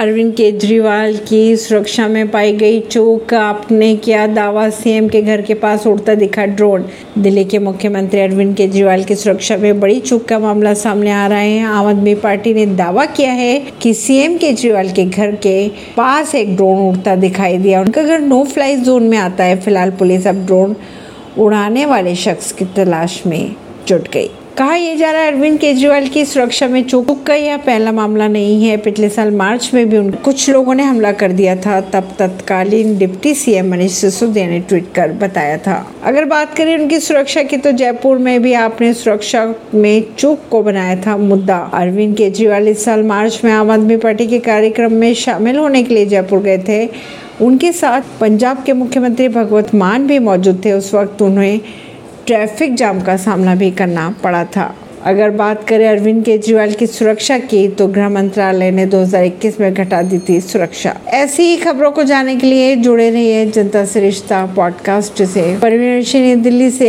अरविंद केजरीवाल की सुरक्षा में पाई गई चूक आपने किया दावा? सीएम के घर के पास उड़ता दिखा ड्रोन। दिल्ली के मुख्यमंत्री अरविंद केजरीवाल की सुरक्षा में बड़ी चूक का मामला सामने आ रहा है। आम आदमी पार्टी ने दावा किया है कि सीएम केजरीवाल के घर के पास एक ड्रोन उड़ता दिखाई दिया। उनका घर नो फ्लाई जोन में आता है। फ़िलहाल पुलिस अब ड्रोन उड़ाने वाले शख्स की तलाश में जुट गई। कहा यह जा रहा है, अरविंद केजरीवाल की सुरक्षा में चूक का यह पहला मामला नहीं है। पिछले साल मार्च में भी उन कुछ लोगों ने हमला कर दिया था। तब तत्कालीन डिप्टी सीएम मनीष सिसोदिया ने ट्वीट कर बताया था। अगर बात करें उनकी सुरक्षा की तो जयपुर में भी आपने सुरक्षा में चूक को बनाया था मुद्दा। अरविंद केजरीवाल इस साल मार्च में आम आदमी पार्टी के कार्यक्रम में शामिल होने के लिए जयपुर गए थे। उनके साथ पंजाब के मुख्यमंत्री भगवत मान भी मौजूद थे। उस वक्त उन्हें ट्रैफ़िक जाम का सामना भी करना पड़ा था। अगर बात करें अरविंद केजरीवाल की सुरक्षा की तो गृह मंत्रालय ने 2021 में घटा दी थी सुरक्षा। ऐसी ही खबरों को जानने के लिए जुड़े रहिए जनता से रिश्ता पॉडकास्ट से। परवीन दिल्ली से